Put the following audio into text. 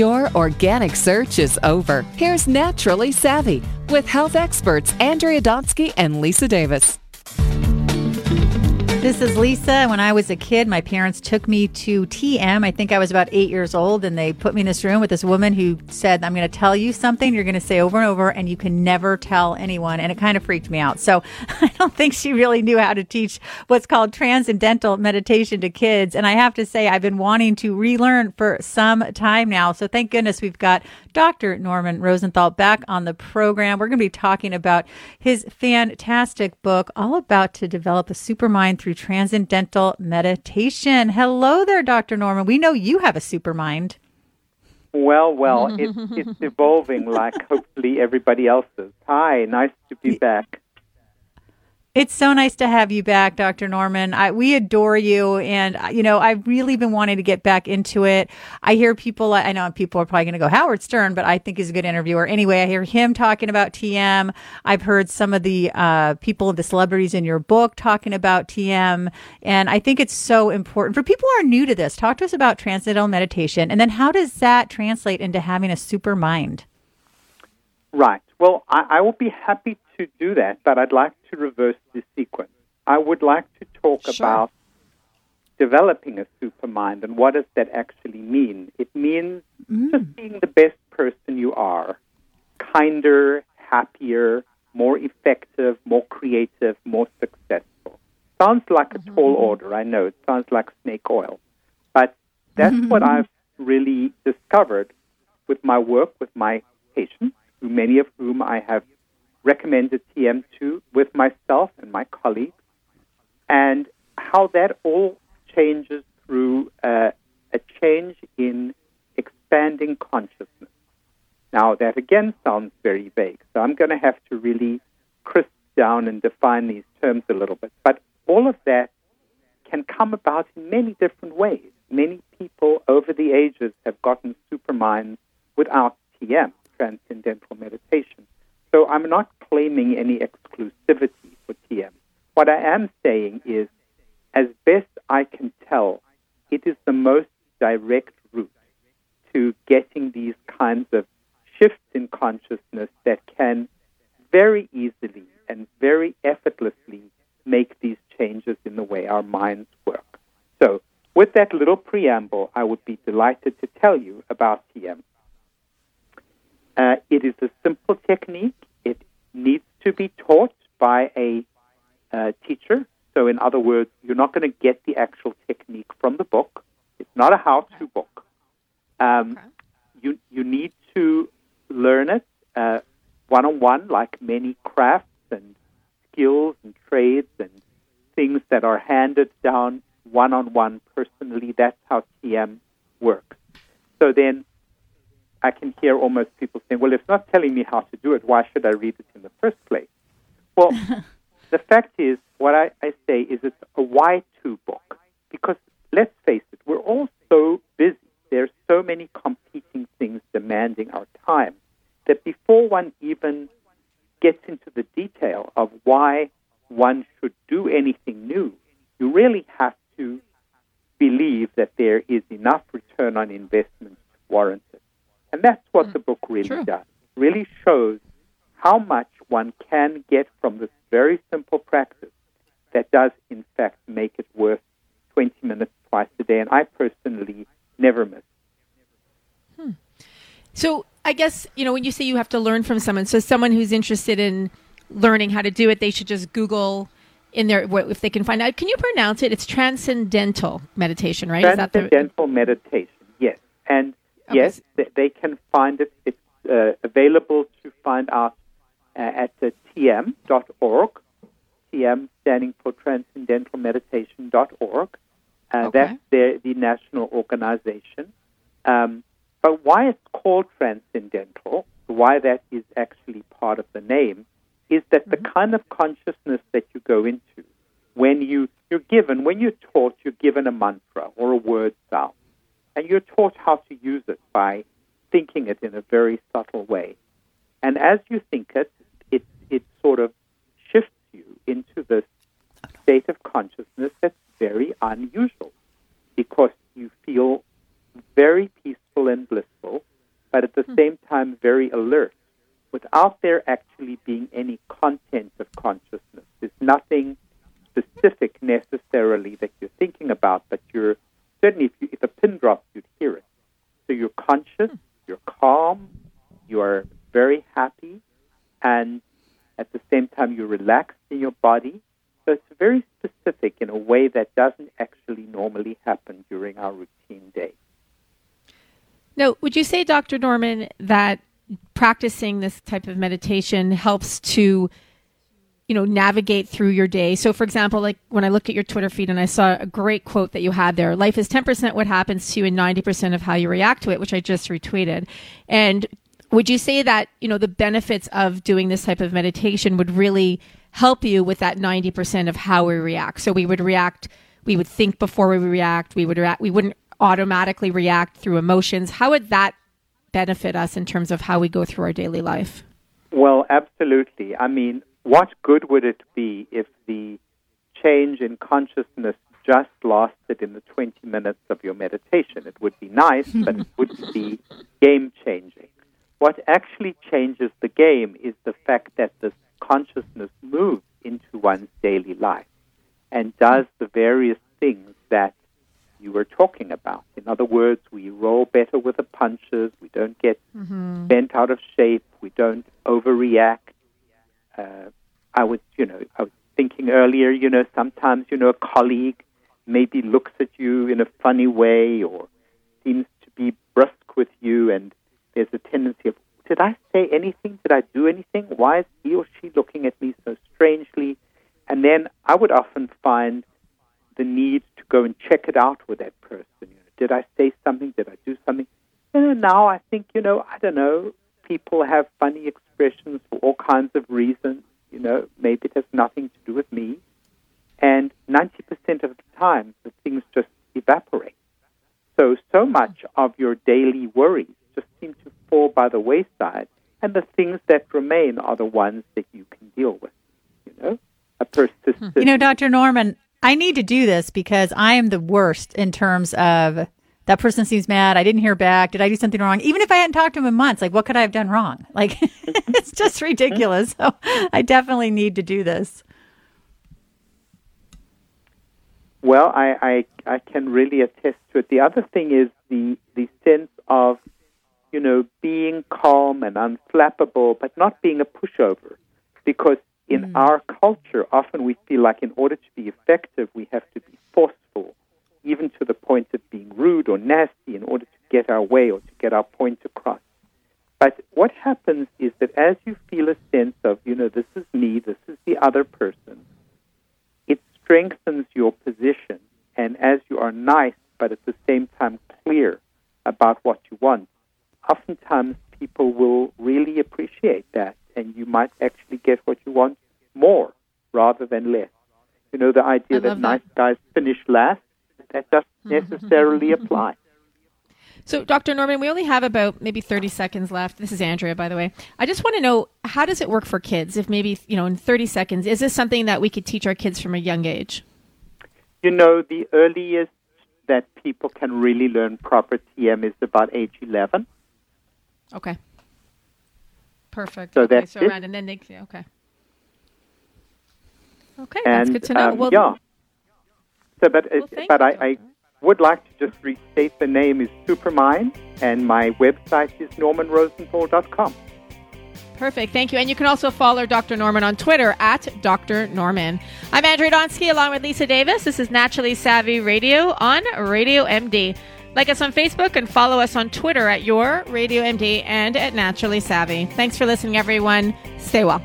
Your organic search is over. Here's Naturally Savvy with health experts Andrea Donsky and Lisa Davis. This is Lisa. When I was a kid, my parents took me to TM. I think I was about eight years old, and they put me in this room with this woman who said, I'm going to tell you something you're going to say over and over, and you can never tell anyone. And it kind of freaked me out. So I don't think she really knew how to teach what's called transcendental meditation to kids. And I have to say, I've been wanting to relearn for some time now. So thank goodness we've got Dr. Norman Rosenthal back on the program. We're going to be talking about his fantastic book, all about to develop a supermind through transcendental meditation. Hello there, Dr. Norman. We know you have a supermind. Well, well, it's, it's evolving like hopefully everybody else's. Hi, nice to be back. It's so nice to have you back, Dr. Norman. I, we adore you. And, uh, you know, I've really been wanting to get back into it. I hear people, I know people are probably going to go, Howard Stern, but I think he's a good interviewer. Anyway, I hear him talking about TM. I've heard some of the uh, people, the celebrities in your book talking about TM. And I think it's so important for people who are new to this. Talk to us about transcendental meditation. And then how does that translate into having a super mind? Right. Well, I, I will be happy to do that, but I'd like to reverse the sequence. I would like to talk Sure. about developing a supermind and what does that actually mean? It means mm. just being the best person you are, kinder, happier, more effective, more creative, more successful. Sounds like a mm-hmm. tall order, I know. It sounds like snake oil. But that's mm-hmm. what I've really discovered with my work with my patients, who many of whom I have recommended TM to with myself and my colleagues, and how that all changes through uh, a change in expanding consciousness. Now, that again sounds very vague, so I'm going to have to really crisp down and define these terms a little bit. But all of that can come about in many different ways. Many people over the ages have gotten superminds without TM, transcendental meditation. So I'm not claiming any exclusivity for TM. What I am saying is, as best I can tell, it is the most direct route to getting these kinds of shifts in consciousness that can very easily and very effortlessly make these changes in the way our minds work. So, with that little preamble, I would be delighted to tell you about TM. Uh, it is a simple technique. It needs to be taught by a uh, teacher. So, in other words, you're not going to get the actual technique from the book. It's not a how-to book. Um, You you need to learn it one on one, like many crafts and skills and trades and things that are handed down one on one personally. That's how TM works. So then I can hear almost people saying, well, if it's not telling me how to do it, why should I read it in the first place? Well, the fact is, what I, I say is it's a why to book. Because let's face it, we're all so busy. There's so many competing things demanding our time that before one even gets into the detail of why one should do anything new, you really have to believe that there is enough return on investment to warrant it. And that's what the book really True. does. Really shows how much one can get from this very simple practice that does, in fact, make it worth 20 minutes twice a day. And I personally never miss. Hmm. So I guess you know when you say you have to learn from someone. So someone who's interested in learning how to do it, they should just Google in their if they can find out. Can you pronounce it? It's transcendental meditation, right? Is that the Transcendental meditation, yes. And Okay. yes, th- they can find it. It's uh, available to find out uh, at uh, tm.org, TM standing for transcendentalmeditation.org. Uh, Okay. That's the, the national organization. Um, but why it's called transcendental, why that is actually part of the name, is that the kind of consciousness that you go into when you you're given when you're taught you're given a mantra or a word sound and you're taught how to use it by thinking it in a very subtle way and as you think it it it sort of shifts you into this state of consciousness that's very unusual because you feel very peaceful and blissful but at the mm-hmm. same time very alert without there actually being any content of consciousness. There's nothing specific necessarily that you're thinking about, but you're certainly if, you, if a pin drops, you'd hear it. So you're conscious, you're calm, you are very happy, and at the same time you're relaxed in your body. So it's very specific in a way that doesn't actually normally happen during our routine day. Now, would you say, Dr. Norman, that practicing this type of meditation helps to you know navigate through your day so for example like when i looked at your twitter feed and i saw a great quote that you had there life is 10% what happens to you and 90% of how you react to it which i just retweeted and would you say that you know the benefits of doing this type of meditation would really help you with that 90% of how we react so we would react we would think before we react we would react we wouldn't automatically react through emotions how would that benefit us in terms of how we go through our daily life? Well, absolutely. I mean, what good would it be if the change in consciousness just lasted in the 20 minutes of your meditation? It would be nice, but it wouldn't be game changing. What actually changes the game is the fact that this consciousness moves into one's daily life and does the various things that you were talking about. In other words, we roll better with the punches. We don't get mm-hmm. bent out of shape. We don't overreact. Uh, I was, you know, I was thinking earlier, you know, sometimes, you know, a colleague maybe looks at you in a funny way or seems to be brusque with you, and there's a tendency of, did I say anything? Did I do anything? Why is he or she looking at me so strangely? And then I would often find the need to go and check it out with that person. You know, did I say something? Did I do something? And now I think, you know, I don't know, people have funny expressions for all kinds of reasons. You know, maybe it has nothing to do with me. And 90% of the time, the things just evaporate. So, so much of your daily worries just seem to fall by the wayside, and the things that remain are the ones that you can deal with. You know, a persistent. You know, Dr. Norman, I need to do this because I am the worst in terms of that person seems mad. I didn't hear back. Did I do something wrong? Even if I hadn't talked to him in months, like what could I have done wrong? Like it's just ridiculous. So I definitely need to do this. Well, I, I I can really attest to it. The other thing is the the sense of, you know, being calm and unflappable, but not being a pushover, because in mm. our culture, often we feel like in order to be effective, we have to be forceful, even to the point of or nasty in order to get our way or to get our point across. But what happens is that as you feel a sense of, you know, this is me, this is the other person, it strengthens your position. And as you are nice, but at the same time clear about what you want, oftentimes people will really appreciate that and you might actually get what you want more rather than less. You know, the idea that, that, nice guys finish last, that doesn't necessarily apply. So, Dr. Norman, we only have about maybe 30 seconds left. This is Andrea, by the way. I just want to know how does it work for kids? If maybe, you know, in 30 seconds, is this something that we could teach our kids from a young age? You know, the earliest that people can really learn proper TM is about age 11. Okay. Perfect. So okay, that's so it. around and then they okay. Okay, and, that's good to know. Um, well, yeah. So, but uh, well, but I, I, would like to just restate the name is Supermind, and my website is normanrosenthal.com. Perfect. Thank you. And you can also follow Dr. Norman on Twitter at Dr. Norman. I'm Andrea Donsky along with Lisa Davis. This is Naturally Savvy Radio on Radio MD. Like us on Facebook and follow us on Twitter at Your Radio MD and at Naturally Savvy. Thanks for listening, everyone. Stay well.